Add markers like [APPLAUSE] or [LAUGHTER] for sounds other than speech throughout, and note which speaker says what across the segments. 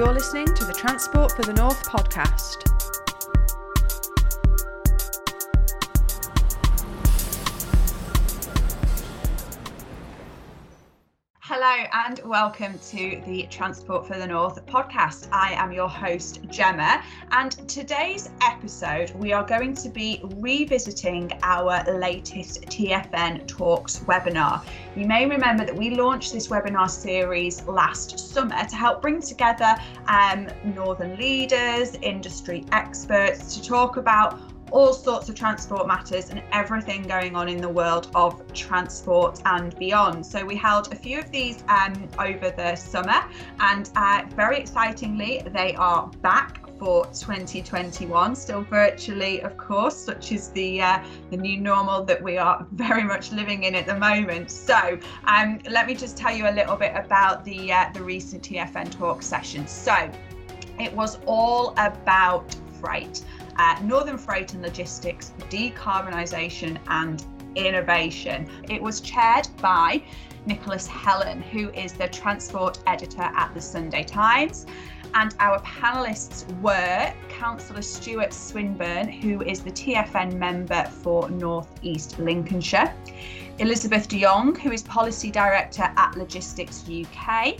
Speaker 1: You're listening to the Transport for the North podcast. And welcome to the Transport for the North podcast. I am your host, Gemma, and today's episode we are going to be revisiting our latest TFN Talks webinar. You may remember that we launched this webinar series last summer to help bring together um, Northern leaders, industry experts to talk about all sorts of transport matters and everything going on in the world of transport and beyond. So we held a few of these um, over the summer, and uh, very excitingly, they are back for 2021, still virtually, of course, such is the uh, the new normal that we are [LAUGHS] very much living in at the moment. So, um, let me just tell you a little bit about the uh, the recent TFN talk session. So, it was all about freight uh, Northern Freight and Logistics, Decarbonisation and Innovation. It was chaired by Nicholas Hellen, who is the transport editor at the Sunday Times. And our panelists were Councillor Stewart Swinburn, who is the TFN member for North East Lincolnshire, Elizabeth de Jong, who is Policy Director at Logistics UK,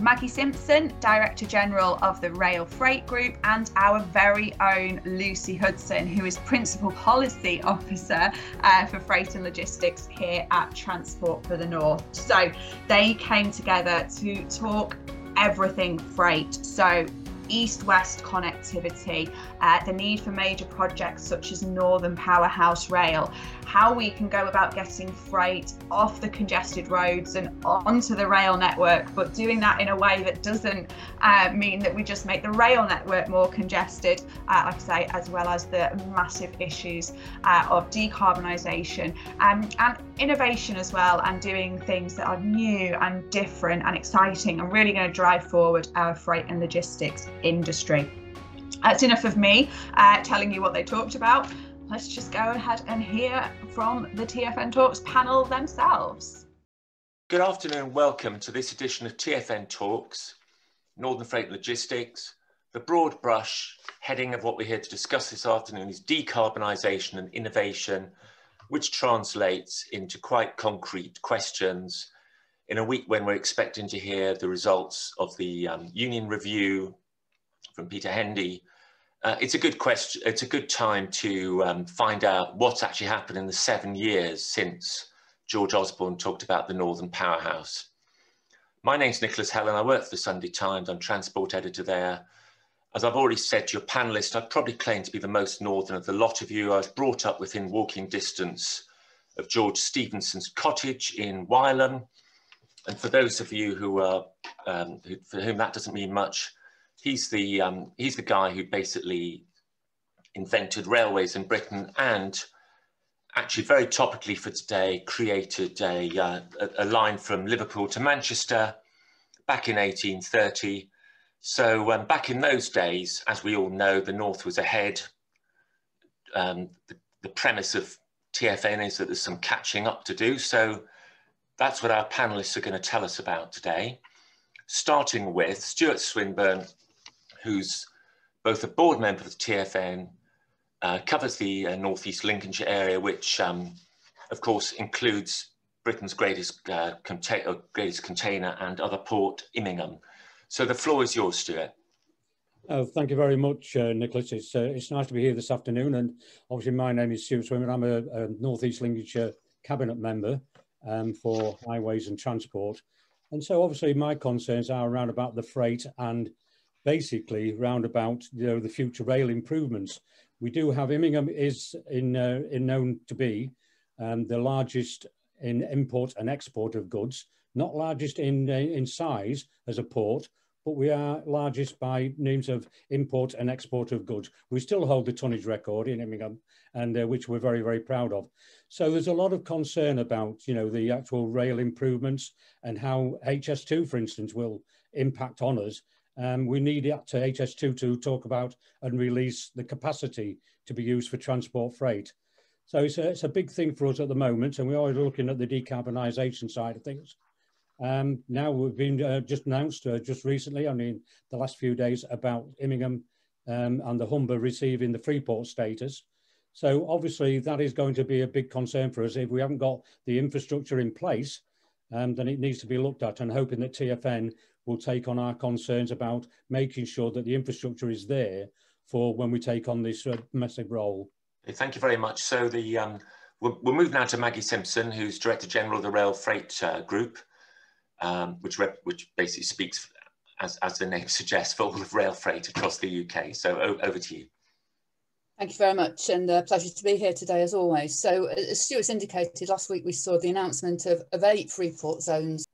Speaker 1: Maggie Simpson, Director General of the Rail Freight Group, and our very own Lucy Hudson, who is Principal Policy [LAUGHS] Officer uh, for Freight and Logistics here at Transport for the North. So they came together to talk everything freight. So east west connectivity, uh, the need for major projects such as Northern Powerhouse Rail, how we can go about getting freight off the congested roads and onto the rail network, but doing that in a way that doesn't uh, mean that we just make the rail network more congested, uh, like I say, as well as the massive issues uh, of decarbonisation um, and innovation as well, and doing things that are new and different and exciting and really going to drive forward our freight and logistics industry. That's enough of me uh, telling you what they talked about. Let's just go ahead and hear from the TFN Talks panel themselves.
Speaker 2: Good afternoon welcome to this edition of TFN Talks, Northern Freight Logistics. The broad brush heading of what we're here to discuss this afternoon is decarbonisation and innovation, which translates into quite concrete questions in a week when we're expecting to hear the results of the um, union review from Peter Hendy, uh, it's a good question. It's a good time to um, find out what's actually happened in the seven years since George Osborne talked about the Northern Powerhouse. My name's Nicholas Hellen. I work for the Sunday Times. I'm transport editor there. As I've already said to your panelists, I'd probably claim to be the most northern of the lot of you. I was brought up within walking distance of George Stephenson's cottage in Wylam. And for those of you who are, um, who, for whom that doesn't mean much, he's the um, he's the guy who basically invented railways in Britain and actually very topically for today created a, uh, a, line from Liverpool to Manchester back in 1830. So um, back in those days, as we all know, the North was ahead. Um, the, the premise of TFN is that there's some catching up to do. So that's what our panelists are going to tell us about today. Starting with Stewart Swinburn, who's both a board member of the TFN, uh, covers the uh, Northeast Lincolnshire area, which um, of course includes Britain's greatest, uh, conta greatest container and other port, Immingham. So the floor is yours, Stewart.
Speaker 3: Oh, thank you very much, uh, Nicholas. It's, uh, it's nice to be here this afternoon. And obviously, my name is Stewart Swinburn. I'm a, a Northeast Lincolnshire Cabinet member um, for Highways and Transport. And so, obviously, my concerns are around about the freight and basically round about you know the future rail improvements. We do have Immingham is in uh, in known to be um, the largest in import and export of goods, not largest in uh, in size as a port, but we are largest by names of import and export of goods. We still hold the tonnage record in Immingham, and uh, which we're very very proud of. So there's a lot of concern about you know the actual rail improvements and how HS2, for instance, will impact on us um, we need it to HS2 to talk about and release the capacity to be used for transport freight. So it's a, it's a big thing for us at the moment, and we're always looking at the decarbonisation side of things. Um, now we've been uh, just announced uh, just recently, I mean, the last few days about Immingham um, and the Humber receiving the Freeport status. So obviously that is going to be a big concern for us. If we haven't got the infrastructure in place, um, then it needs to be looked at and hoping that TFN will take on our concerns about making sure that the infrastructure is there for when we take on this uh, massive role.
Speaker 2: Thank you very much. So the um, we'll, we'll, move now to Maggie Simpson, who's Director General of the Rail Freight uh, Group, um, which, which basically speaks, as, as the name [LAUGHS] suggests, for all of rail freight across the UK. So over to you.
Speaker 4: Thank you very much and a pleasure to be here today as always. So as Stewart's indicated, last week we saw the announcement of, of eight Freeport zones.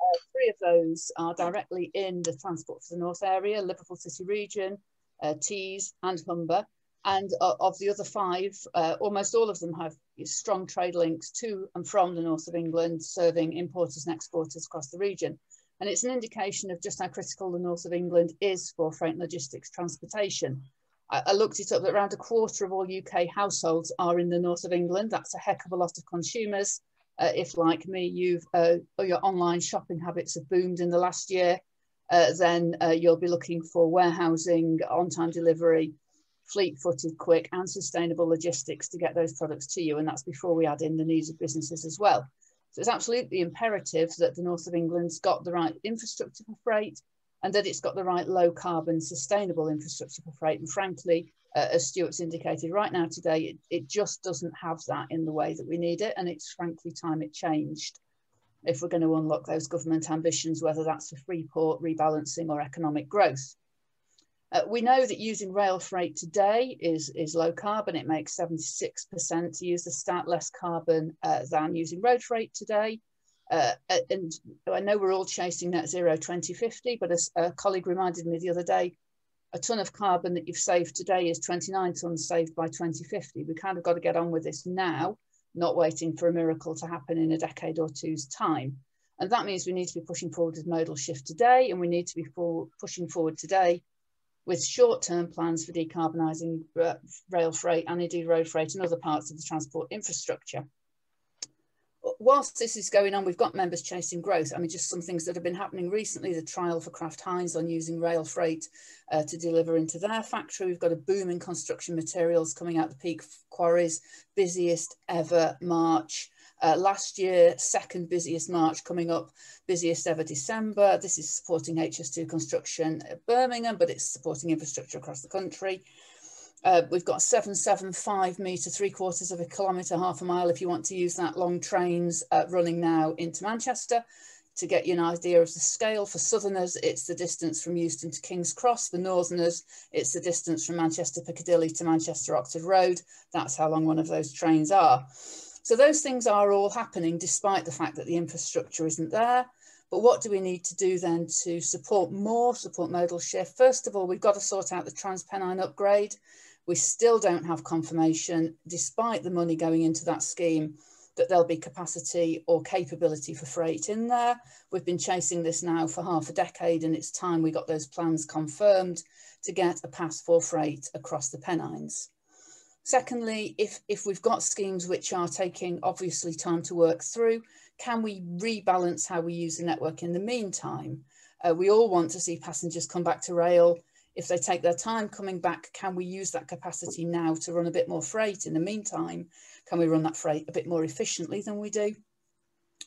Speaker 4: Three of those are directly in the Transport for the North area, Liverpool City region, uh, Tees and Humber. And uh, of the other five, uh, almost all of them have strong trade links to and from the north of England, serving importers and exporters across the region. And it's an indication of just how critical the north of England is for freight and logistics transportation. I, I looked it up that around a quarter of all UK households are in the north of England. That's a heck of a lot of consumers. Uh, if, like me, you've uh, your online shopping habits have boomed in the last year, uh, then uh, you'll be looking for warehousing, on-time delivery, fleet-footed, quick and sustainable logistics to get those products to you. And that's before we add in the needs of businesses as well. So it's absolutely imperative that the north of England's got the right infrastructure for freight, and that it's got the right low carbon sustainable infrastructure for freight. And frankly, uh, as Stewart's indicated right now today, it, it just doesn't have that in the way that we need it. And it's frankly time it changed if we're going to unlock those government ambitions, whether that's for Freeport, rebalancing or economic growth. Uh, we know that using rail freight today is, is low carbon. It makes 76% to use the stat less carbon uh, than using road freight today. Uh, and I know we're all chasing net zero 2050, but as a colleague reminded me the other day, a ton of carbon that you've saved today is 29 tons saved by 2050. We kind of got to get on with this now, not waiting for a miracle to happen in a decade or two's time. And that means we need to be pushing forward with modal shift today, and we need to be for, pushing forward today with short-term plans for decarbonising uh, rail freight and indeed road freight and other parts of the transport infrastructure whilst this is going on, we've got members chasing growth. I mean, just some things that have been happening recently, the trial for Kraft Heinz on using rail freight uh, to deliver into their factory. We've got a boom in construction materials coming out the peak quarries, busiest ever March. Uh, last year, second busiest March coming up, busiest ever December. This is supporting HS2 construction at Birmingham, but it's supporting infrastructure across the country. Uh, we've got 775 metre, three quarters of a kilometre, half a mile if you want to use that, long trains uh, running now into Manchester. To get you an idea of the scale, for Southerners, it's the distance from Euston to King's Cross. For Northerners, it's the distance from Manchester Piccadilly to Manchester Oxford Road. That's how long one of those trains are. So those things are all happening despite the fact that the infrastructure isn't there. But what do we need to do then to support more, support modal shift? First of all, we've got to sort out the TransPennine upgrade. We still don't have confirmation, despite the money going into that scheme, that there'll be capacity or capability for freight in there. We've been chasing this now for half a decade and it's time we got those plans confirmed to get a pass for freight across the Pennines. Secondly, if, if we've got schemes which are taking obviously time to work through, can we rebalance how we use the network in the meantime? Uh, we all want to see passengers come back to rail if they take their time coming back, can we use that capacity now to run a bit more freight? In the meantime, can we run that freight a bit more efficiently than we do?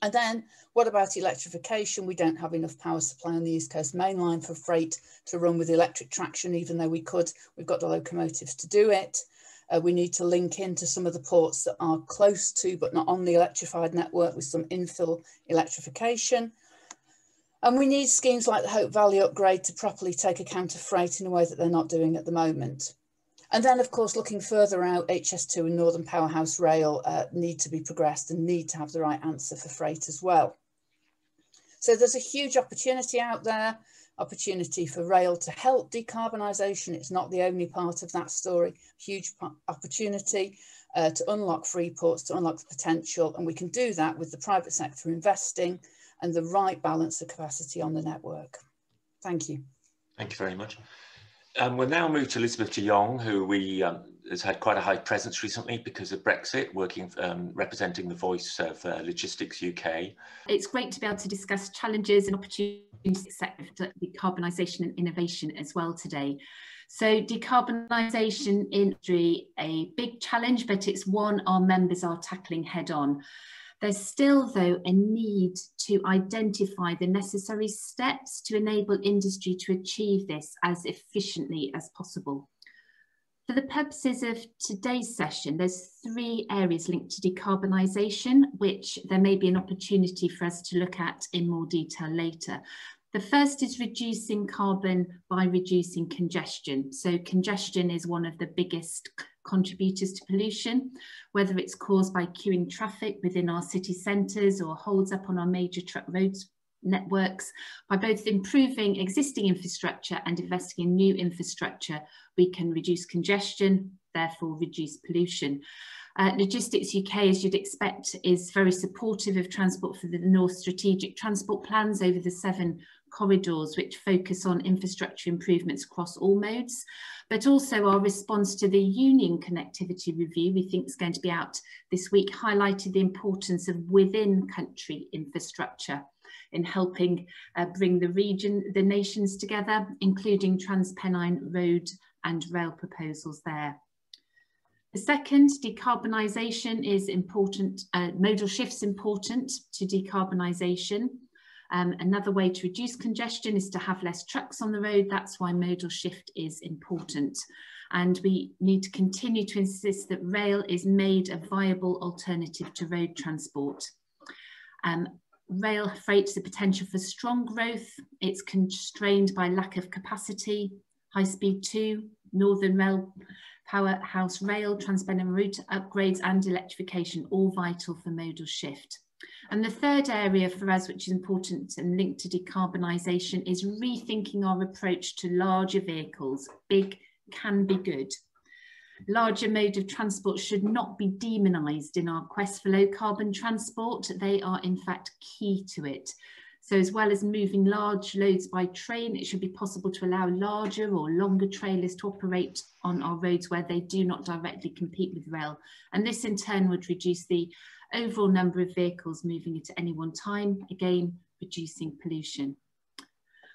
Speaker 4: And then what about electrification? We don't have enough power supply on the East Coast main line for freight to run with electric traction, even though we could, we've got the locomotives to do it. Uh, we need to link into some of the ports that are close to, but not on the electrified network with some infill electrification. And we need schemes like the Hope Valley upgrade to properly take account of freight in a way that they're not doing at the moment. And then, of course, looking further out, HS2 and Northern Powerhouse Rail uh, need to be progressed and need to have the right answer for freight as well. So there's a huge opportunity out there, opportunity for rail to help decarbonisation. It's not the only part of that story, huge opportunity uh, to unlock free ports, to unlock the potential. And we can do that with the private sector investing and the right balance of capacity on the network. Thank you.
Speaker 2: Thank you very much. Um, we'll now move to Elizabeth de Jong, who we um, has had quite a high presence recently because of Brexit, working um, representing the voice of uh, Logistics UK.
Speaker 5: It's great to be able to discuss challenges and opportunities sector decarbonisation and innovation as well today. So decarbonisation industry a big challenge, but it's one our members are tackling head on. There's still, though, a need to identify the necessary steps to enable industry to achieve this as efficiently as possible. For the purposes of today's session, there's three areas linked to decarbonisation, which there may be an opportunity for us to look at in more detail later. The first is reducing carbon by reducing congestion. So congestion is one of the biggest contributors to pollution, whether it's caused by queuing traffic within our city centres or holds up on our major truck roads networks. By both improving existing infrastructure and investing in new infrastructure, we can reduce congestion, therefore reduce pollution. Uh, Logistics UK, as you'd expect, is very supportive of Transport for the North strategic transport plans over the seven corridors, which focus on infrastructure improvements across all modes, but also our response to the Union Connectivity Review, we think is going to be out this week, highlighted the importance of within country infrastructure in helping uh, bring the region, the nations together, including Transpennine Road and rail proposals there. The second, decarbonisation is important, uh, modal shifts important to decarbonisation. Um, another way to reduce congestion is to have less trucks on the road. That's why modal shift is important. And we need to continue to insist that rail is made a viable alternative to road transport. Um, rail freight the potential for strong growth. It's constrained by lack of capacity, high speed 2, Northern Rail, Powerhouse Rail, Transpennine route upgrades and electrification, all vital for modal shift. And the third area for us, which is important and linked to decarbonisation, is rethinking our approach to larger vehicles. Big can be good. Larger mode of transport should not be demonised in our quest for low carbon transport. They are in fact key to it. So as well as moving large loads by train, it should be possible to allow larger or longer trailers to operate on our roads where they do not directly compete with rail. And this in turn would reduce the overall number of vehicles moving at any one time, again, reducing pollution.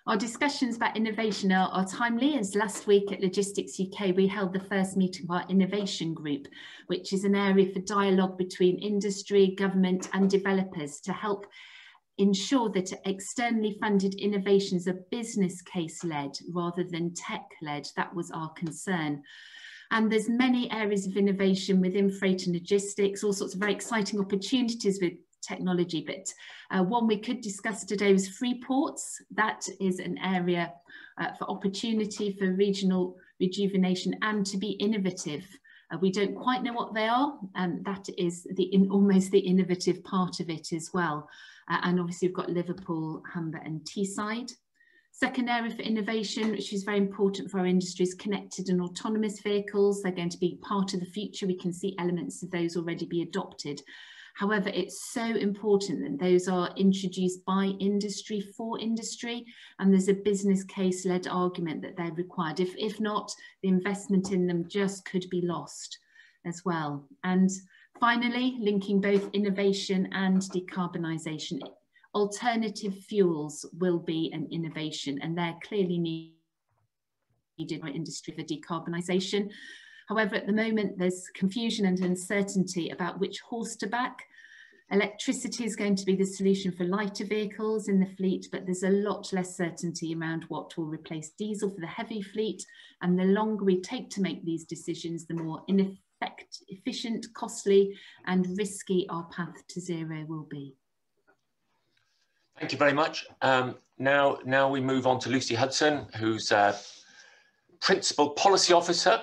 Speaker 5: Our discussions about innovation are, are, timely as last week at Logistics UK we held the first meeting of our innovation group, which is an area for dialogue between industry, government and developers to help ensure that externally funded innovations are business case led rather than tech led. That was our concern. And there's many areas of innovation within freight and logistics, all sorts of very exciting opportunities with technology. But uh, one we could discuss today was free ports. That is an area uh, for opportunity for regional rejuvenation and to be innovative. Uh, we don't quite know what they are, and that is the in, almost the innovative part of it as well. Uh, and obviously we've got Liverpool, Humber and Teesside. Second area for innovation, which is very important for our industry, is connected and autonomous vehicles. They're going to be part of the future. We can see elements of those already be adopted. However, it's so important that those are introduced by industry for industry, and there's a business case led argument that they're required. If, if not, the investment in them just could be lost as well. And finally, linking both innovation and decarbonisation alternative fuels will be an innovation and they're clearly needed by industry for decarbonisation. However, at the moment, there's confusion and uncertainty about which horse to back. Electricity is going to be the solution for lighter vehicles in the fleet, but there's a lot less certainty around what will replace diesel for the heavy fleet. And the longer we take to make these decisions, the more inefficient, costly and risky our path to zero will be.
Speaker 2: Thank you very much. Um, now, now we move on to Lucy Hudson, who's a Principal Policy Officer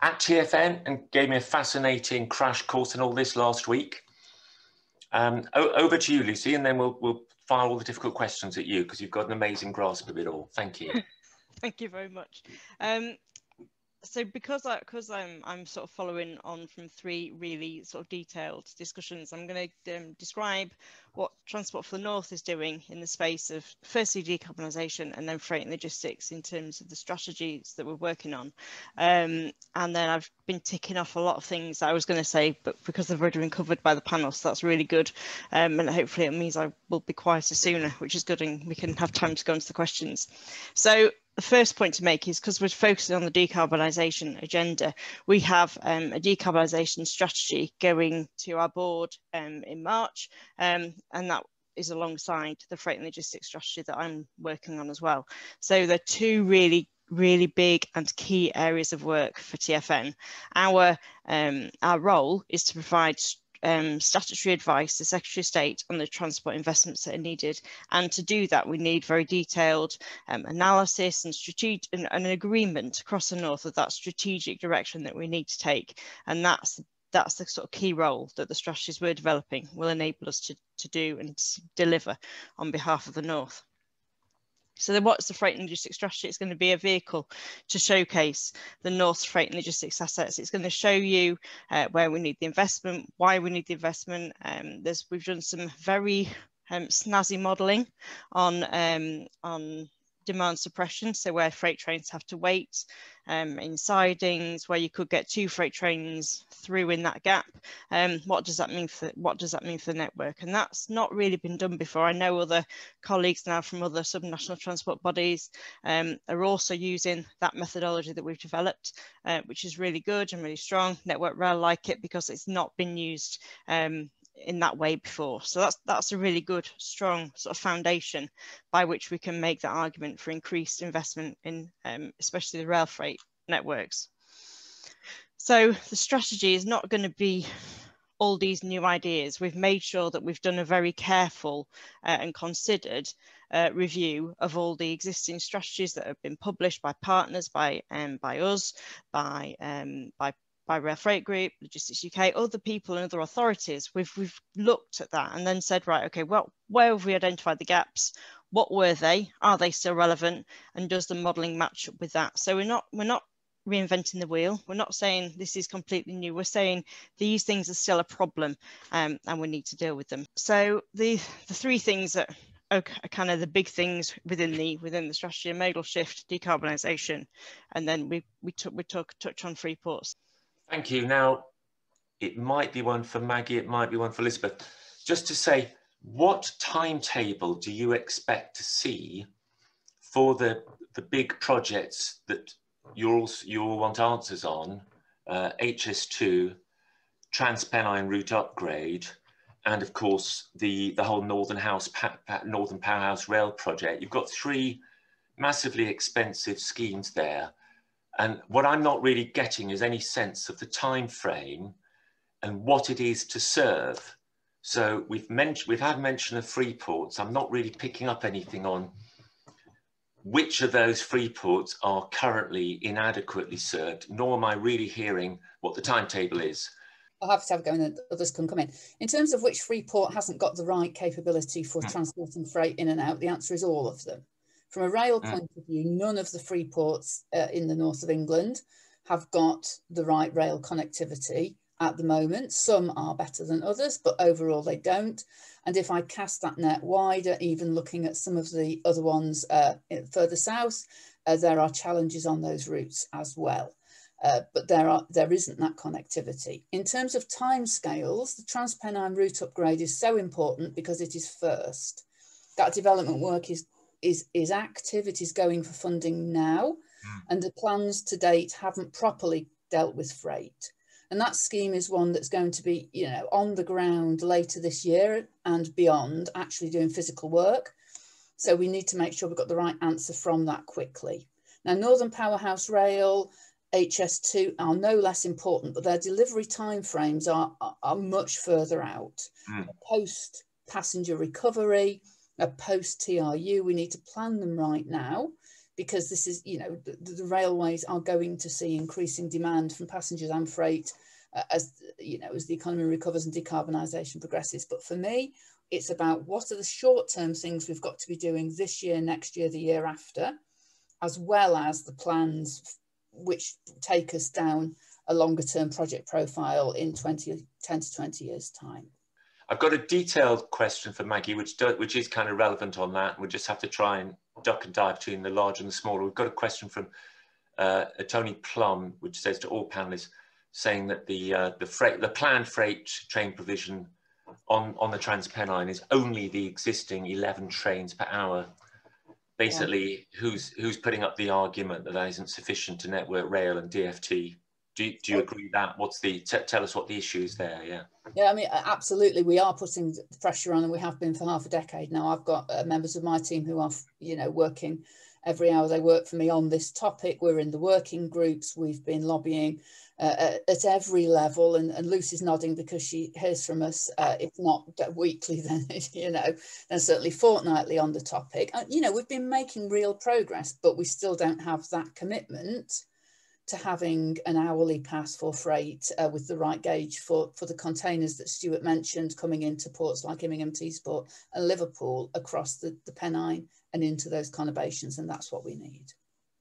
Speaker 2: at TFN and gave me a fascinating crash course in all this last week. Um, over to you, Lucy, and then we'll, we'll fire all the difficult questions at you because you've got an amazing grasp of it all. Thank you. [LAUGHS]
Speaker 6: Thank you very much. Um, so because I because I'm I'm sort of following on from three really sort of detailed discussions, I'm going to um, describe what Transport for the North is doing in the space of firstly decarbonisation and then freight and logistics in terms of the strategies that we're working on. Um, and then I've been ticking off a lot of things I was going to say, but because they've already been covered by the panel, so that's really good. Um, and hopefully it means I will be quieter sooner, which is good, and we can have time to go into the questions. So the first point to make is because we're focusing on the decarbonisation agenda, we have um, a decarbonisation strategy going to our board um, in March, um, and that is alongside the freight and logistics strategy that I'm working on as well. So there are two really really big and key areas of work for TFN. Our um, our role is to provide um, statutory advice to Secretary of State on the transport investments that are needed. And to do that, we need very detailed um, analysis and, strategic, and, and, an agreement across the North of that strategic direction that we need to take. And that's that's the sort of key role that the strategies we're developing will enable us to, to do and deliver on behalf of the North. So then what's the freight and logistics strategy? It's going to be a vehicle to showcase the North freight and logistics assets. It's going to show you uh, where we need the investment, why we need the investment. Um, there's, we've done some very um, snazzy modelling on, um, on demand suppression, so where freight trains have to wait um, in sidings, where you could get two freight trains through in that gap. Um, what does that mean for what does that mean for the network? And that's not really been done before. I know other colleagues now from other subnational transport bodies um, are also using that methodology that we've developed, uh, which is really good and really strong. Network Rail like it because it's not been used um, in that way before. So that's that's a really good, strong sort of foundation by which we can make that argument for increased investment in um, especially the rail freight networks. So the strategy is not going to be all these new ideas. We've made sure that we've done a very careful uh, and considered uh, review of all the existing strategies that have been published by partners, by um, by us, by um, by by Rail Freight Group, Logistics UK, other people and other authorities, we've, we've looked at that and then said, right, okay, well, where have we identified the gaps? What were they? Are they still relevant? And does the modelling match up with that? So we're not, we're not reinventing the wheel. We're not saying this is completely new. We're saying these things are still a problem um, and we need to deal with them. So the, the three things that are kind of the big things within the within the strategy: modal shift, decarbonisation, and then we we we took touch on free ports.
Speaker 2: Thank you. Now, it might be one for Maggie, it might be one for Elizabeth. Just to say, what timetable do you expect to see for the, the big projects that you all, you'll want answers on, uh, HS2, Transpennine route upgrade, and of course the, the whole Northern, House, Northern Powerhouse Rail project. You've got three massively expensive schemes there. And what I'm not really getting is any sense of the time frame and what it is to serve. So we've mentioned we've had mention of free ports. I'm not really picking up anything on which of those free ports are currently inadequately served, nor am I really hearing what the timetable is.
Speaker 4: I'll have to have a go and others can come in. In terms of which free port hasn't got the right capability for hmm. transporting freight in and out, the answer is all of them. From a rail mm. point of view, none of the free ports uh, in the north of England have got the right rail connectivity at the moment. Some are better than others, but overall they don't. And if I cast that net wider, even looking at some of the other ones uh, further south, uh, there are challenges on those routes as well. Uh, but there are there isn't that connectivity. In terms of timescales, the Transpennine route upgrade is so important because it is first. That development work is is is active. It is going for funding now, mm. and the plans to date haven't properly dealt with freight. And that scheme is one that's going to be, you know, on the ground later this year and beyond, actually doing physical work. So we need to make sure we've got the right answer from that quickly. Now, Northern Powerhouse Rail, HS2 are no less important, but their delivery timeframes are, are, are much further out. Mm. Post passenger recovery, a post TRU. We need to plan them right now because this is, you know, the, the railways are going to see increasing demand from passengers and freight uh, as, you know, as the economy recovers and decarbonisation progresses. But for me, it's about what are the short-term things we've got to be doing this year, next year, the year after, as well as the plans which take us down a longer term project profile in 20, 10 to 20 years time.
Speaker 2: I've got a detailed question for Maggie, which do, which is kind of relevant on that. We'll just have to try and duck and dive between the large and the smaller. We've got a question from uh, Tony Plum, which says to all panelists, saying that the uh, the freight, the planned freight train provision on on the TransPennine is only the existing 11 trains per hour. Basically, yeah. who's who's putting up the argument that that isn't sufficient to network rail and DFT? Do you, do you agree that? What's the tell us what the issue is there? Yeah.
Speaker 4: Yeah, I mean, absolutely, we are putting the pressure on, and we have been for half a decade now. I've got uh, members of my team who are, you know, working every hour they work for me on this topic. We're in the working groups. We've been lobbying uh, at every level, and, and Lucy's nodding because she hears from us, uh, if not weekly, [LAUGHS] then you know, then certainly fortnightly on the topic. Uh, you know, we've been making real progress, but we still don't have that commitment to having an hourly pass for freight uh, with the right gauge for, for the containers that Stewart mentioned coming into ports like Immingham, Teesport and Liverpool across the, the Pennine and into those conurbations, and that's what we need.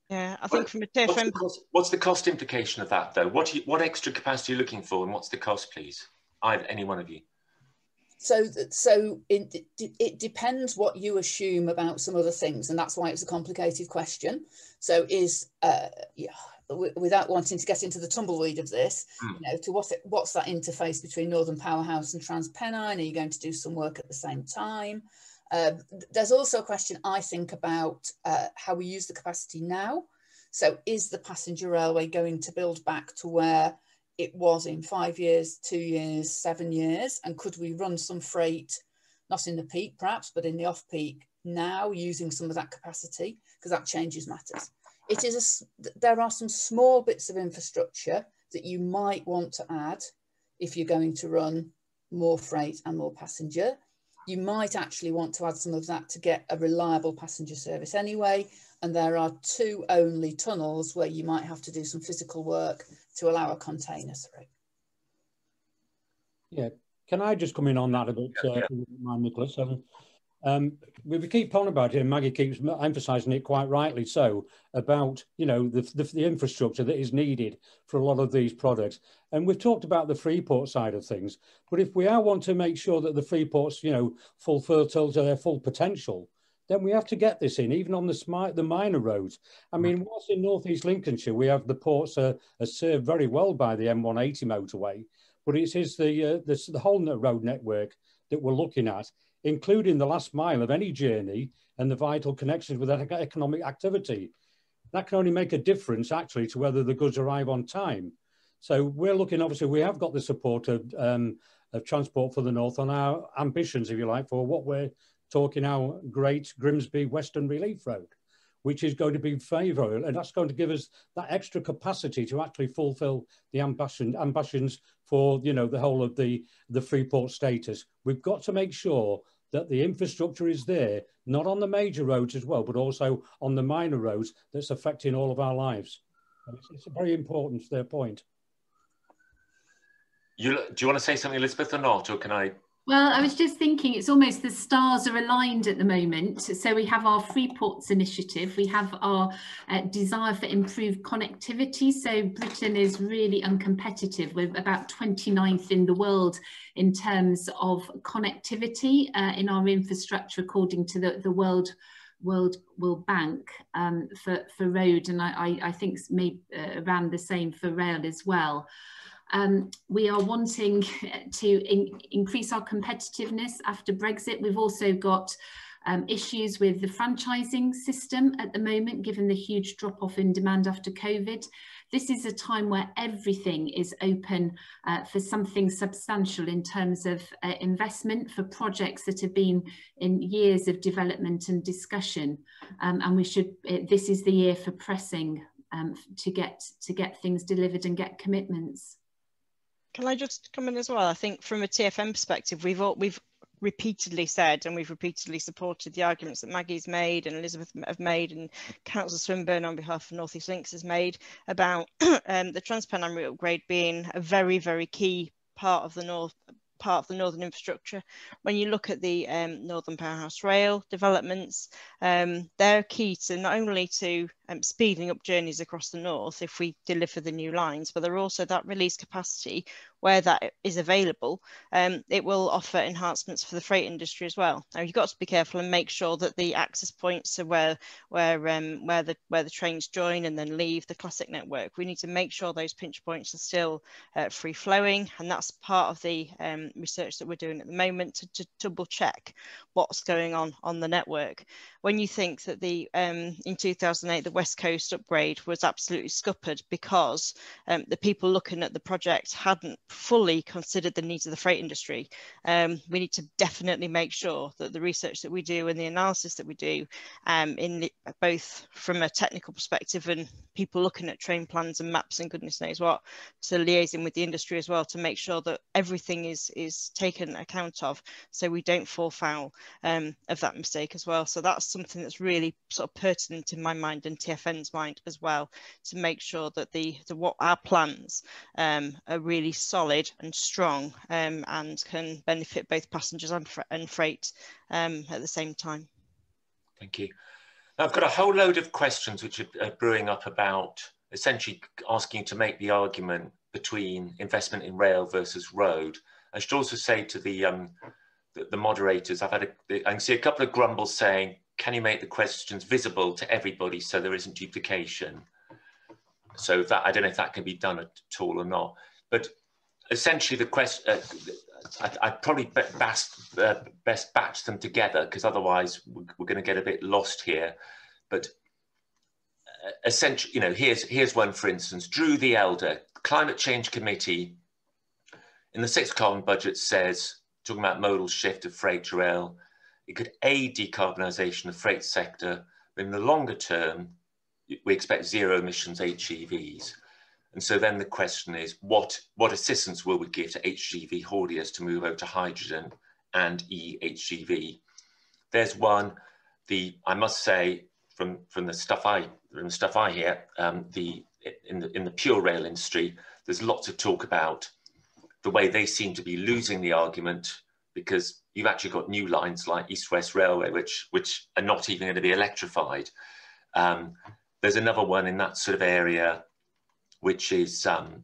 Speaker 6: Yeah, I think from a
Speaker 2: TFN... What's the, cost, what's the cost implication of that, though? What, you, what extra capacity are you looking for, and what's the cost, please? Either, any one of you.
Speaker 4: So, so it, it depends what you assume about some other things, and that's why it's a complicated question. So, is uh, yeah, without wanting to get into the tumbleweed of this, mm. you know, to what what's that interface between Northern Powerhouse and TransPennine? Are you going to do some work at the same time? Uh, there's also a question I think about uh, how we use the capacity now. So is the passenger railway going to build back to where it was in five years, two years, seven years? And could we run some freight, not in the peak perhaps, but in the off peak now using some of that capacity? Because that changes matters. It is a, there are some small bits of infrastructure that you might want to add if you're going to run more freight and more passenger you might actually want to add some of that to get a reliable passenger service anyway. And there are two only tunnels where you might have to do some physical work to allow a container through.
Speaker 3: Yeah, can I just come in on that a bit, uh, yeah. Nicholas? Um, um, we keep on about it, and Maggie keeps emphasising it quite rightly so about you know the, the, the infrastructure that is needed for a lot of these products. And we've talked about the freeport side of things, but if we are want to make sure that the freeports you know fulfil to their full potential, then we have to get this in, even on the smart, the minor roads. I mean, whilst in northeast Lincolnshire we have the ports are, are served very well by the M180 motorway, but it is the, uh, the the whole road network that we're looking at including the last mile of any journey and the vital connections with economic activity. That can only make a difference actually to whether the goods arrive on time. So we're looking, obviously, we have got the support of, um, of Transport for the North on our ambitions, if you like, for what we're talking our great Grimsby Western Relief Road, which is going to be favourable. And that's going to give us that extra capacity to actually fulfil the ambition, ambitions for, you know, the whole of the, the Freeport status. We've got to make sure that the infrastructure is there, not on the major roads as well, but also on the minor roads that's affecting all of our lives. It's, it's, very important their point.
Speaker 2: You, do you want to say something, Elizabeth, or not, or can I
Speaker 5: well, I was just thinking it's almost the stars are aligned at the moment. So we have our Freeports initiative, we have our uh, desire for improved connectivity. So Britain is really uncompetitive. We're about 29th in the world in terms of connectivity uh, in our infrastructure, according to the, the World World Bank um, for, for road, and I, I, I think maybe uh, around the same for rail as well. Um, we are wanting [LAUGHS] to in increase our competitiveness after Brexit. We've also got um, issues with the franchising system at the moment, given the huge drop off in demand after COVID. This is a time where everything is open uh, for something substantial in terms of uh, investment for projects that have been in years of development and discussion. Um, and we should, uh, this is the year for pressing um, to get to get things delivered and get commitments.
Speaker 6: Can I just come in as well? I think from a TFN perspective, we've all, we've repeatedly said and we've repeatedly supported the arguments that Maggie's made and Elizabeth have made and Councillor Swinburn on behalf of North East Lincs has made about [CLEARS THROAT] um, the TransPennine route upgrade being a very, very key part of the North part of the northern infrastructure. When you look at the um, Northern Powerhouse Rail developments, um, they're key to not only to um, speeding up journeys across the north if we deliver the new lines, but there are also that release capacity where that is available, um, it will offer enhancements for the freight industry as well. Now you've got to be careful and make sure that the access points are where where um, where the where the trains join and then leave the classic network. We need to make sure those pinch points are still uh, free flowing, and that's part of the um, research that we're doing at the moment to, to, double check what's going on on the network. When you think that the um, in 2008 the West Coast upgrade was absolutely scuppered because um, the people looking at the project hadn't fully considered the needs of the freight industry. Um, we need to definitely make sure that the research that we do and the analysis that we do, um, in the, both from a technical perspective and people looking at train plans and maps and goodness knows what, to liaising with the industry as well to make sure that everything is is taken account of, so we don't fall foul um, of that mistake as well. So that's something that's really sort of pertinent in my mind and TFN's mind as well to make sure that the, the what our plans um, are really solid and strong um, and can benefit both passengers and, fr and freight um, at the same time.
Speaker 2: Thank you. Now I've got a whole load of questions which are brewing up about essentially asking you to make the argument between investment in rail versus road. I should also say to the, um, the, the moderators, I've had a, I can see a couple of grumbles saying, can you make the questions visible to everybody so there isn't duplication? So that I don't know if that can be done at all or not. But essentially the question, uh, I, would probably best, uh, best batch them together because otherwise we're, we're going to get a bit lost here. But uh, essentially, you know, here's, here's one, for instance, Drew the Elder, Climate Change Committee in the sixth carbon budget says, talking about modal shift of freight to rail, it could aid decarbonisation of the freight sector, but in the longer term, we expect zero emissions HGVs. And so then the question is, what, what assistance will we give to HGV hauliers to move over to hydrogen and eHGV? There's one, the, I must say, from, from the stuff I, from the stuff I hear, um, the, in, the, in the pure rail industry, there's lots of talk about the way they seem to be losing the argument because you've actually got new lines like East West Railway, which, which are not even going to be electrified. Um, there's another one in that sort of area which is um,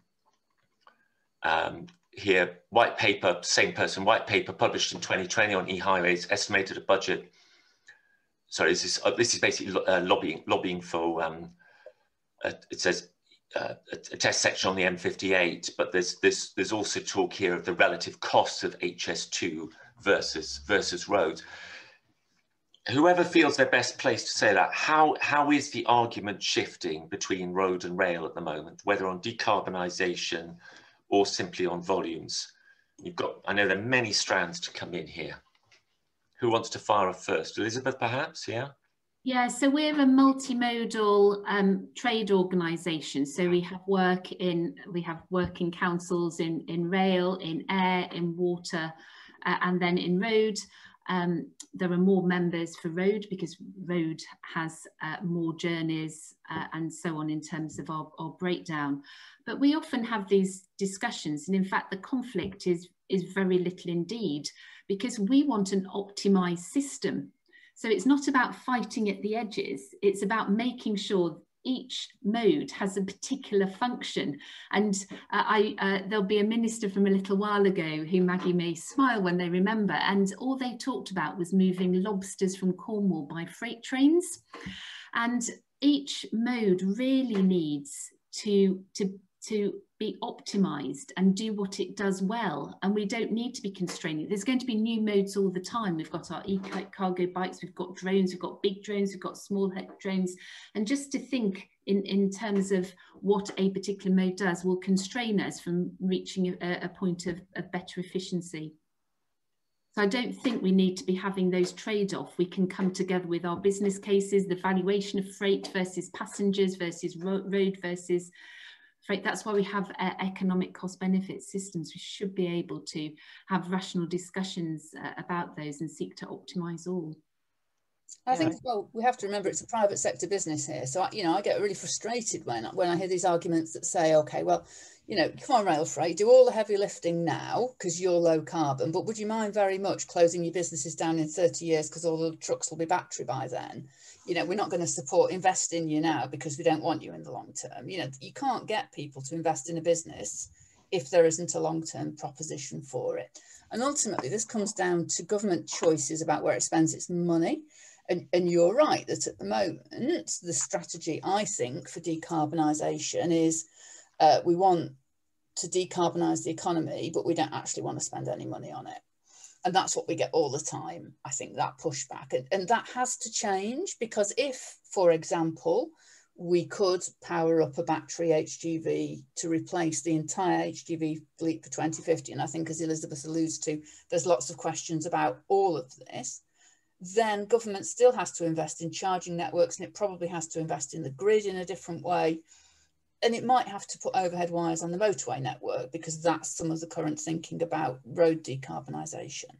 Speaker 2: um, here, white paper, same person, white paper published in 2020 on e-highways, estimated a budget. Sorry, this is, uh, this is basically uh, lobbying, lobbying for, um, it says uh, a, a, test section on the M58, but there's, there's, there's also talk here of the relative costs of HS2 versus, versus roads whoever feels they're best placed to say that, how, how is the argument shifting between road and rail at the moment, whether on decarbonisation or simply on volumes? You've got, I know there are many strands to come in here. Who wants to fire off first? Elizabeth, perhaps, yeah?
Speaker 5: Yeah, so we're a multimodal um, trade organisation. So we have work in we have working councils in in rail, in air, in water, uh, and then in road. Um, there are more members for road because road has uh, more journeys uh, and so on in terms of our, our, breakdown. But we often have these discussions and in fact the conflict is, is very little indeed because we want an optimized system. So it's not about fighting at the edges, it's about making sure each mode has a particular function. And uh, I, uh, there'll be a minister from a little while ago who Maggie may smile when they remember, and all they talked about was moving lobsters from Cornwall by freight trains. And each mode really needs to, to to be optimized and do what it does well. And we don't need to be constraining. There's going to be new modes all the time. We've got our e-cargo bikes, we've got drones, we've got big drones, we've got small drones. And just to think in, in terms of what a particular mode does will constrain us from reaching a, a point of, of better efficiency. So I don't think we need to be having those trade-off. We can come together with our business cases, the valuation of freight versus passengers versus ro road versus. That's why we have uh, economic cost benefit systems. We should be able to have rational discussions uh, about those and seek to optimize all.
Speaker 4: I think well, we have to remember it's a private sector business here. So I, you know, I get really frustrated when when I hear these arguments that say, okay, well, you know, come on, rail freight, do all the heavy lifting now because you're low carbon, but would you mind very much closing your businesses down in 30 years because all the trucks will be battery by then? You know, we're not going to support invest in you now because we don't want you in the long term. You know, you can't get people to invest in a business if there isn't a long term proposition for it. And ultimately, this comes down to government choices about where it spends its money. And, and you're right that at the moment, the strategy, I think, for decarbonisation is uh, we want to decarbonise the economy, but we don't actually want to spend any money on it. And that's what we get all the time, I think, that pushback. And, and that has to change because if, for example, we could power up a battery HGV to replace the entire HGV fleet for 2050. And I think, as Elizabeth alludes to, there's lots of questions about all of this. Then government still has to invest in charging networks and it probably has to invest in the grid in a different way. And it might have to put overhead wires on the motorway network because that's some of the current thinking about road decarbonisation.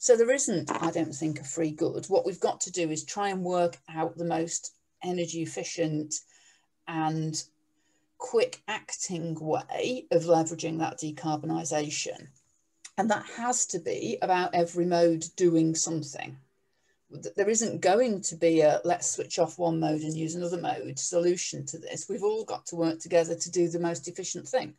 Speaker 4: So there isn't, I don't think, a free good. What we've got to do is try and work out the most energy efficient and quick acting way of leveraging that decarbonisation. And that has to be about every mode doing something. There isn't going to be a let's switch off one mode and use another mode solution to this. We've all got to work together to do the most efficient thing.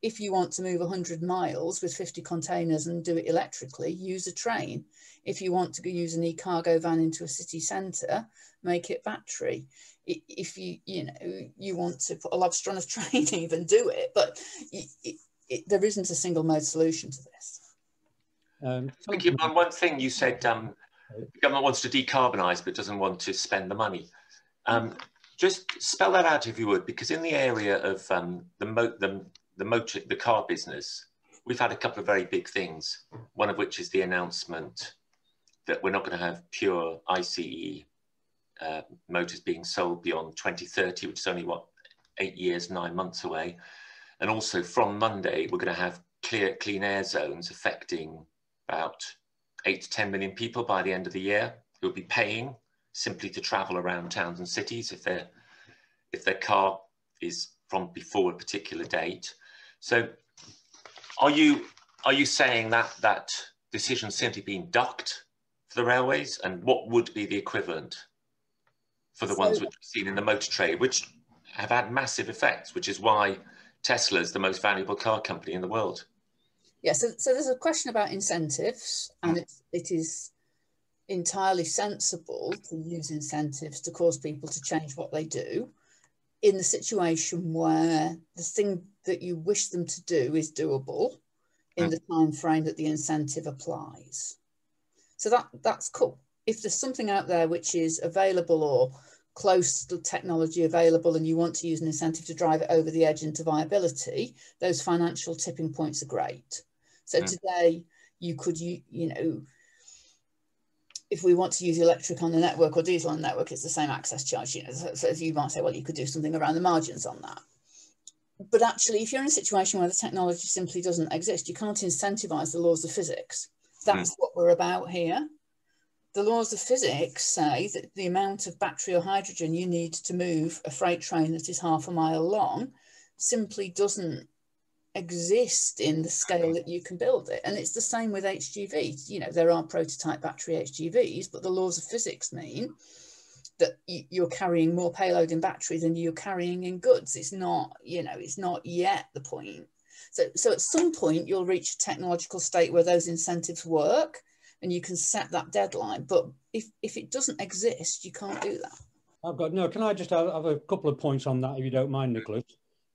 Speaker 4: If you want to move 100 miles with 50 containers and do it electrically, use a train. If you want to use an e-cargo van into a city centre, make it battery. If you, you know, you want to put a lobster on a [LAUGHS] train, even do it. But it, it, it, there isn't a single mode solution to this.
Speaker 2: Um, Thank you. On one thing you said, um, the government wants to decarbonise but doesn't want to spend the money. Um, just spell that out if you would, because in the area of um, the, the, the, motor, the car business, we've had a couple of very big things, one of which is the announcement that we're not going to have pure ICE uh, motors being sold beyond 2030, which is only what eight years, nine months away. And also from Monday, we're going to have clear clean air zones affecting about eight to 10 million people by the end of the year who will be paying simply to travel around towns and cities if their if their car is from before a particular date. So are you are you saying that that decision simply being ducked for the railways and what would be the equivalent for the so, ones which we've seen in the motor trade, which have had massive effects, which is why Tesla is the most valuable car company in the world.
Speaker 4: Yeah, so, so there's a question about incentives, and it, it is entirely sensible to use incentives to cause people to change what they do in the situation where the thing that you wish them to do is doable in the time frame that the incentive applies. So that that's cool if there's something out there which is available or close to technology available and you want to use an incentive to drive it over the edge into viability, those financial tipping points are great. So yeah. today you could, you, you know, if we want to use electric on the network or diesel on the network, it's the same access charge. You know, so, so you might say, well, you could do something around the margins on that. But actually, if you're in a situation where the technology simply doesn't exist, you can't incentivize the laws of physics. That's mm. what we're about here the laws of physics say that the amount of battery or hydrogen you need to move a freight train that is half a mile long simply doesn't exist in the scale that you can build it. And it's the same with HGVs. You know, there are prototype battery HGVs, but the laws of physics mean that you're carrying more payload in battery than you're carrying in goods. It's not, you know, it's not yet the point. So, so at some point you'll reach a technological state where those incentives work and you can set that deadline. But if, if it doesn't exist, you can't do that.
Speaker 3: I've got no. Can I just have, have a couple of points on that, if you don't mind, Nicholas?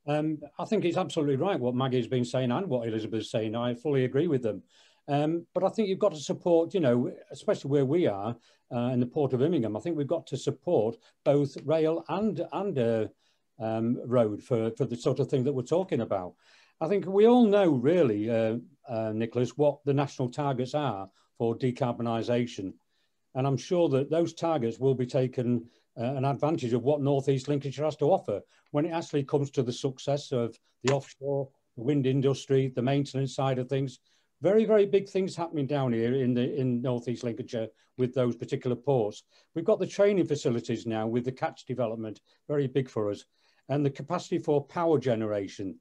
Speaker 3: Um, I think it's absolutely right what Maggie's been saying and what Elizabeth's saying. I fully agree with them. Um, but I think you've got to support, you know, especially where we are uh, in the port of Immingham. I think we've got to support both rail and and uh, um, road for for the sort of thing that we're talking about. I think we all know, really, uh, uh Nicholas, what the national targets are for decarbonisation. And I'm sure that those targets will be taken uh, an advantage of what North East Lincolnshire has to offer when it actually comes to the success of the offshore, wind industry, the maintenance side of things. Very, very big things happening down here in the in North East Lincolnshire with those particular ports. We've got the training facilities now with the catch development, very big for us, and the capacity for power generation.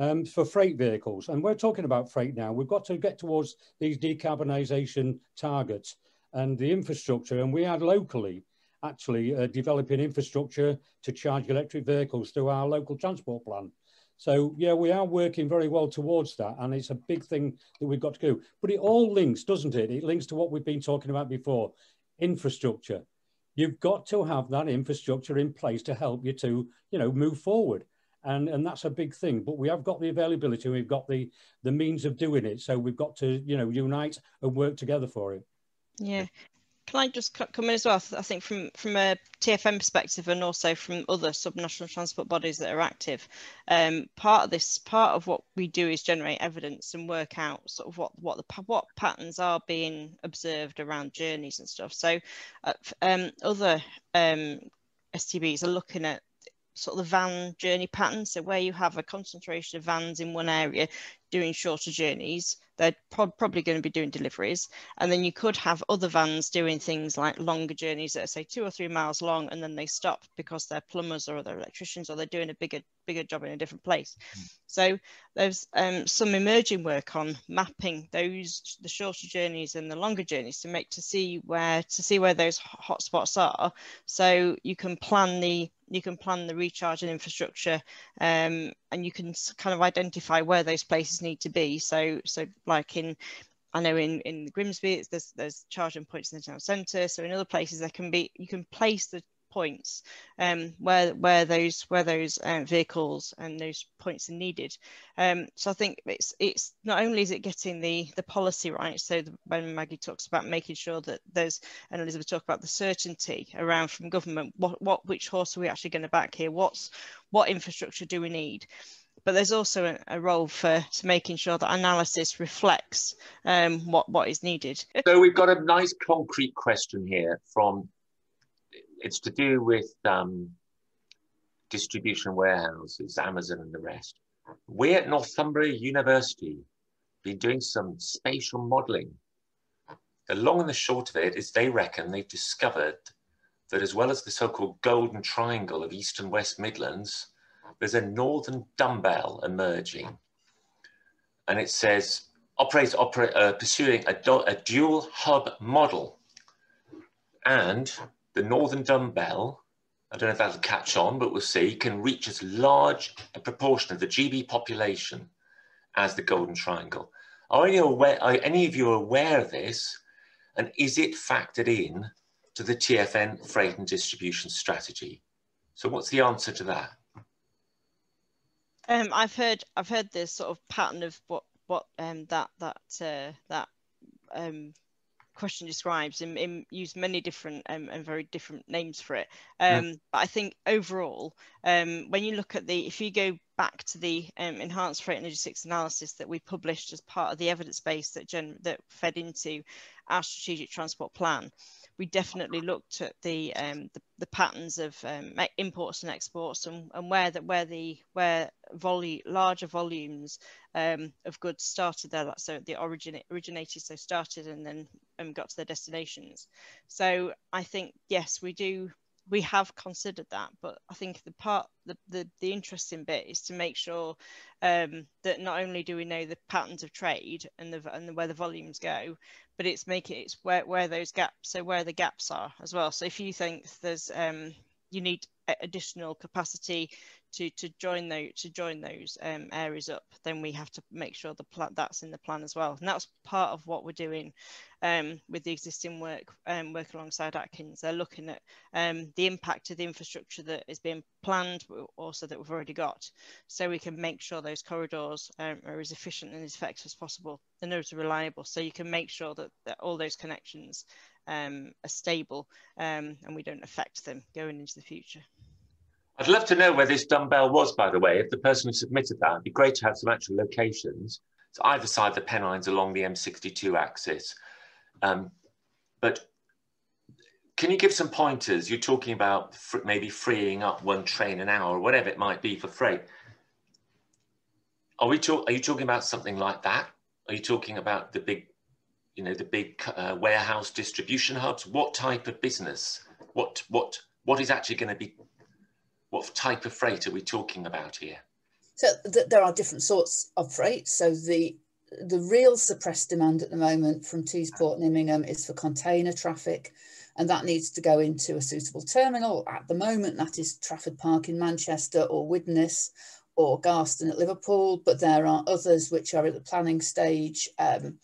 Speaker 3: um, for freight vehicles. And we're talking about freight now. We've got to get towards these decarbonisation targets and the infrastructure. And we are locally actually uh, developing infrastructure to charge electric vehicles through our local transport plan. So yeah, we are working very well towards that, and it's a big thing that we've got to do. But it all links, doesn't it? It links to what we've been talking about before, infrastructure. You've got to have that infrastructure in place to help you to, you know, move forward, and and that's a big thing. But we have got the availability, we've got the the means of doing it. So we've got to, you know, unite and work together for it.
Speaker 6: Yeah, can I just come in as well? I think from from a TFN perspective and also from other subnational transport bodies that are active, um, part of this part of what we do is generate evidence and work out sort of what what the what patterns are being observed around journeys and stuff. So, uh, um, other um, STBs are looking at sort of the van journey pattern. So where you have a concentration of vans in one area doing shorter journeys, they're pro probably going to be doing deliveries. And then you could have other vans doing things like longer journeys that are say two or three miles long, and then they stop because they're plumbers or they're electricians or they're doing a bigger bigger job in a different place. Mm. So there's um, some emerging work on mapping those the shorter journeys and the longer journeys to make to see where to see where those hotspots are, so you can plan the you can plan the recharge and infrastructure um, and you can kind of identify where those places need to be. So so like in I know in in Grimsby there's there's charging points in the town centre. So in other places there can be you can place the points um, where where those where those uh, vehicles and those points are needed. Um, so I think it's it's not only is it getting the the policy right. So the, when Maggie talks about making sure that there's and Elizabeth talk about the certainty around from government, what what which horse are we actually going to back here? What's what infrastructure do we need? but there's also a, a, role for making sure that analysis reflects um, what what is needed.
Speaker 2: So we've got a nice concrete question here from it's to do with um, distribution warehouses, Amazon and the rest. We at Northumbria University been doing some spatial modelling. The long and the short of it is they reckon they've discovered that as well as the so-called golden triangle of East and West Midlands, there's a northern dumbbell emerging. And it says, operate, operate, uh, pursuing a, a dual hub model. And the northern dumbbell, I don't know if that'll catch on, but we'll see, can reach as large a proportion of the GB population as the Golden Triangle. Are any, aware, are any of you aware of this? And is it factored in to the TFN freight and distribution strategy? So what's the answer to that?
Speaker 6: Um, I've heard I've heard this sort of pattern of what what um, that that uh, that um, question describes and, and use many different um, and very different names for it. Um, yeah. But I think overall, um, when you look at the, if you go back to the um, enhanced freight and logistics analysis that we published as part of the evidence base that gen that fed into our strategic transport plan, we definitely looked at the um, the, the, patterns of um, imports and exports and, and where that where the where volume larger volumes um, of goods started there. So the origin originated so started and then um, got to their destinations. So I think yes, we do we have considered that, but I think the part, the, the, the interesting bit is to make sure um, that not only do we know the patterns of trade and the and the, where the volumes go, but it's making it's where where those gaps, so where the gaps are as well. So if you think there's um, you need additional capacity to to join those to join those um, areas up, then we have to make sure the plan that's in the plan as well. And that's part of what we're doing um, with the existing work um, work alongside Atkins. They're looking at um, the impact of the infrastructure that is being planned, but also that we've already got, so we can make sure those corridors um, are as efficient and as effective as possible and those are reliable. So you can make sure that, that all those connections um, are stable and we don't affect them going into the future.
Speaker 2: I'd love to know where this dumbbell was, by the way. If the person who submitted that, it'd be great to have some actual locations. It's either side of the Pennines along the M62 axis. Um, but can you give some pointers? You're talking about maybe freeing up one train an hour or whatever it might be for freight. Are we talk, Are you talking about something like that? Are you talking about the big, you know, the big uh, warehouse distribution hubs? What type of business? What what what is actually going to be what type of freight are we talking about here?
Speaker 4: So th there are different sorts of freight. So the the real suppressed demand at the moment from Teesport and Immingham is for container traffic, and that needs to go into a suitable terminal. At the moment, that is Trafford Park in Manchester or Widnes or Garston at Liverpool, but there are others which are at the planning stage. Um,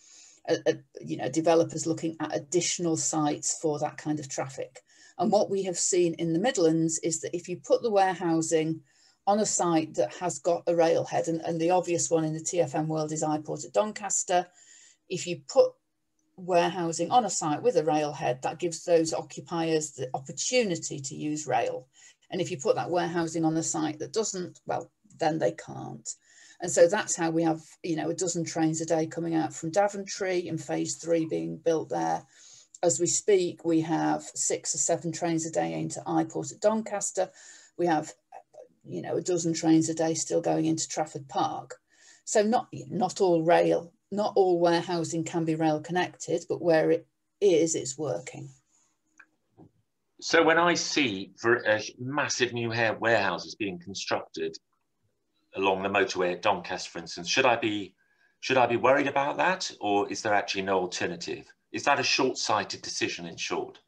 Speaker 4: you know, developers looking at additional sites for that kind of traffic. And what we have seen in the Midlands is that if you put the warehousing on a site that has got a railhead, and, and the obvious one in the TFN world is iPort at Doncaster, if you put warehousing on a site with a railhead, that gives those occupiers the opportunity to use rail. And if you put that warehousing on a site that doesn't, well, then they can't. And so that's how we have, you know, a dozen trains a day coming out from Daventry and phase three being built there. As we speak, we have six or seven trains a day into iPort at Doncaster. We have, you know, a dozen trains a day still going into Trafford Park. So not, not all rail, not all warehousing can be rail connected, but where it is, it's working.
Speaker 2: So when I see for massive new warehouses being constructed along the motorway at Doncaster, for instance, should I be should I be worried about that, or is there actually no alternative? Is that a short-sighted decision, in short,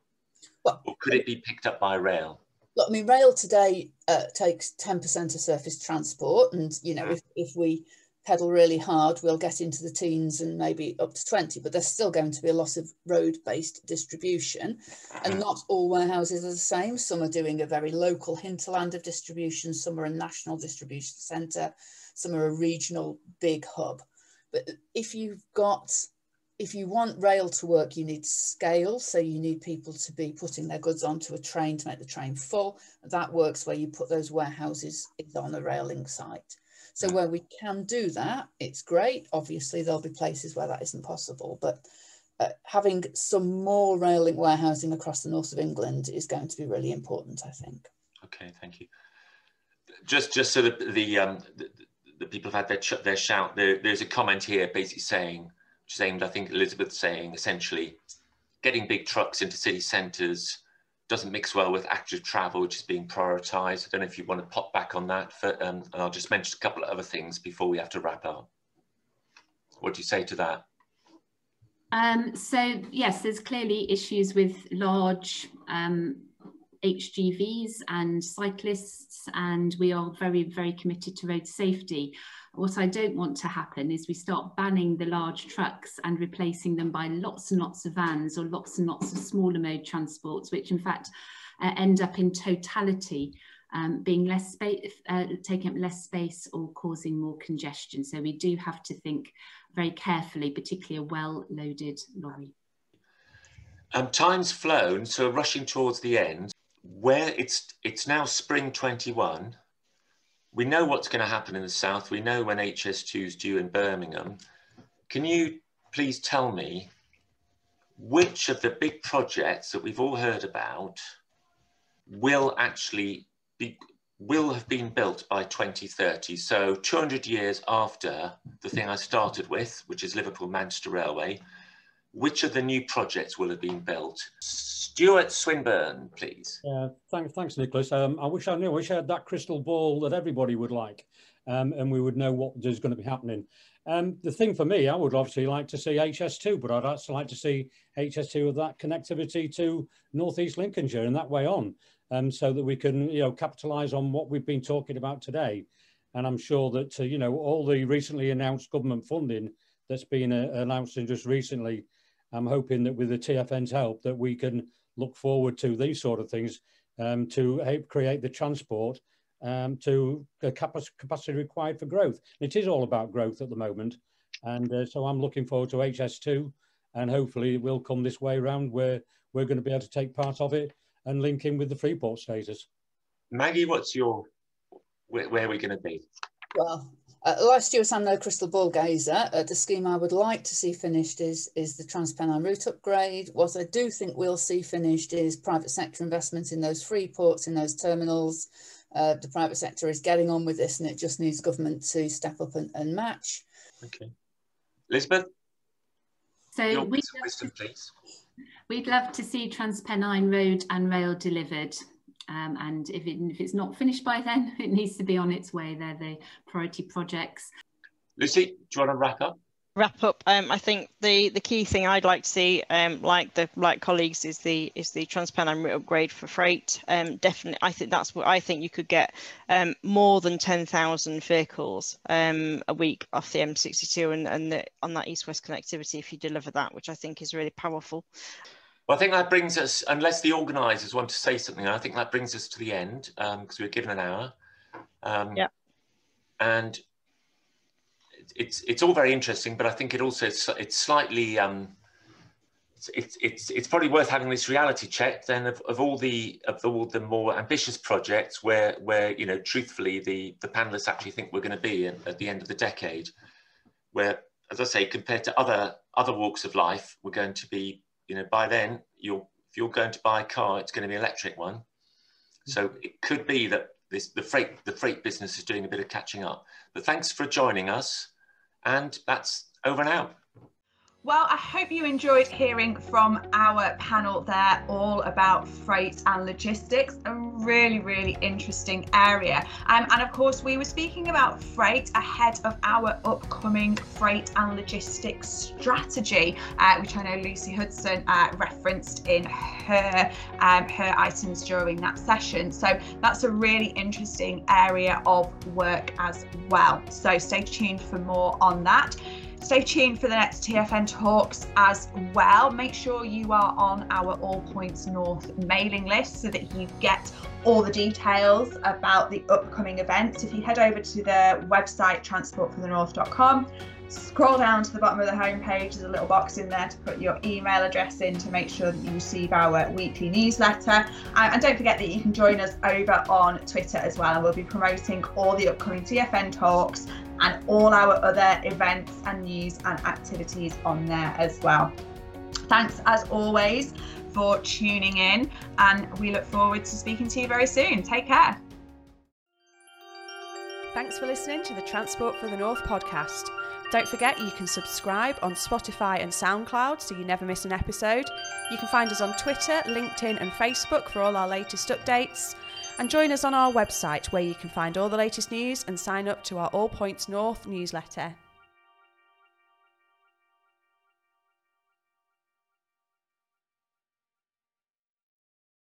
Speaker 2: well, or could it be picked up by rail?
Speaker 4: Look, I mean, rail today uh, takes ten percent of surface transport, and you know, if if we pedal really hard, we'll get into the teens and maybe up to 20, but there's still going to be a loss of road-based distribution. And not all warehouses are the same. Some are doing a very local hinterland of distribution, some are a national distribution centre, some are a regional big hub. But if you've got, if you want rail to work, you need scale. So you need people to be putting their goods onto a train to make the train full. That works where you put those warehouses on a railing site. So where we can do that, it's great. Obviously, there'll be places where that isn't possible, but uh, having some more rail link warehousing across the north of England is going to be really important, I think.
Speaker 2: Okay, thank you. Just, just so that the, um, the, the people have had their, their shout, there, there's a comment here basically saying, which is aimed, I think Elizabeth saying essentially, getting big trucks into city centres doesn't mix well with active travel, which is being prioritised. I don't know if you want to pop back on that, for, um, and I'll just mention a couple of other things before we have to wrap up. What do you say to that?
Speaker 5: Um, so yes, there's clearly issues with large um, HGVs and cyclists, and we are very, very committed to road safety. What I don't want to happen is we start banning the large trucks and replacing them by lots and lots of vans or lots and lots of smaller mode transports, which in fact uh, end up in totality um, being less space, uh, taking up less space or causing more congestion. So we do have to think very carefully, particularly a well-loaded lorry.
Speaker 2: Um, time's flown, so rushing towards the end. Where it's it's now spring 21 we know what's going to happen in the south. We know when HS2 is due in Birmingham. Can you please tell me which of the big projects that we've all heard about will actually be will have been built by 2030 so 200 years after the thing i started with which is liverpool manchester railway which of the new projects will have been built Stewart Swinburn, please.
Speaker 3: Yeah, thanks, thanks, Nicholas. Um, I wish I knew. I wish I had that crystal ball that everybody would like, um, and we would know what is going to be happening. Um, the thing for me, I would obviously like to see HS2, but I'd also like to see HS2 with that connectivity to Northeast Lincolnshire and that way on, um, so that we can, you know, capitalise on what we've been talking about today. And I'm sure that, uh, you know, all the recently announced government funding that's been uh, announced just recently, I'm hoping that with the TFN's help that we can look forward to these sort of things um, to help create the transport um, to the capacity required for growth. It is all about growth at the moment. And uh, so I'm looking forward to HS2 and hopefully it will come this way around where we're going to be able to take part of it and link in with the Freeport status.
Speaker 2: Maggie, what's your, where, where are we going to be?
Speaker 4: Well, uh, last year, I'm no crystal ball gazer. Uh, the scheme I would like to see finished is, is the Transpennine route upgrade. What I do think we'll see finished is private sector investment in those free ports, in those terminals. Uh, the private sector is getting on with this and it just needs government to step up and, and match.
Speaker 2: Okay. Elizabeth?
Speaker 5: So Your we'd, wisdom, please. we'd love to see Transpennine Road and Rail delivered. Um, and if, it, if it's not finished by then, [LAUGHS] it needs to be on its way. They're the priority projects.
Speaker 2: Lucy, do you want to wrap up?
Speaker 6: wrap up, um, I think the the key thing I'd like to see, um, like the like colleagues, is the is the Transpennine route upgrade for freight. Um, definitely, I think that's what I think you could get um, more than ten thousand vehicles um, a week off the M62 and and the, on that east-west connectivity if you deliver that, which I think is really powerful.
Speaker 2: Well, I think that brings us, unless the organisers want to say something, I think that brings us to the end because um, we were given an hour. Um,
Speaker 6: yeah.
Speaker 2: And it's it's all very interesting, but I think it also it's, slightly um, it's, it's it's probably worth having this reality check then of, of all the of all the more ambitious projects where where you know truthfully the the panelists actually think we're going to be at the end of the decade, where as I say compared to other other walks of life, we're going to be you know by then you're if you're going to buy a car, it's going to be an electric one. So it could be that this, the freight the freight business is doing a bit of catching up. But thanks for joining us. And that's over now.
Speaker 1: Well, I hope you enjoyed hearing from our panel there all about freight and logistics, a really, really interesting area. Um, and of course, we were speaking about freight ahead of our upcoming freight and logistics strategy, uh, which I know Lucy Hudson uh, referenced in her, um, her items during that session. So that's a really interesting area of work as well. So stay tuned for more on that. Stay tuned for the next TFN talks as well. Make sure you are on our All Points North mailing list so that you get all the details about the upcoming events. If you head over to the website transportforthenorth.com, scroll down to the bottom of the homepage, there's a little box in there to put your email address in to make sure that you receive our weekly newsletter. And don't forget that you can join us over on Twitter as well, we'll be promoting all the upcoming TFN talks and all our other events and news and activities on there as well. Thanks as always for tuning in, and we look forward to speaking to you very soon. Take care.
Speaker 7: Thanks for listening to the Transport for the North podcast. Don't forget you can subscribe on Spotify and SoundCloud so you never miss an episode. You can find us on Twitter, LinkedIn, and Facebook for all our latest updates. And join us on our website where you can find all the latest news and sign up to our All Points North newsletter.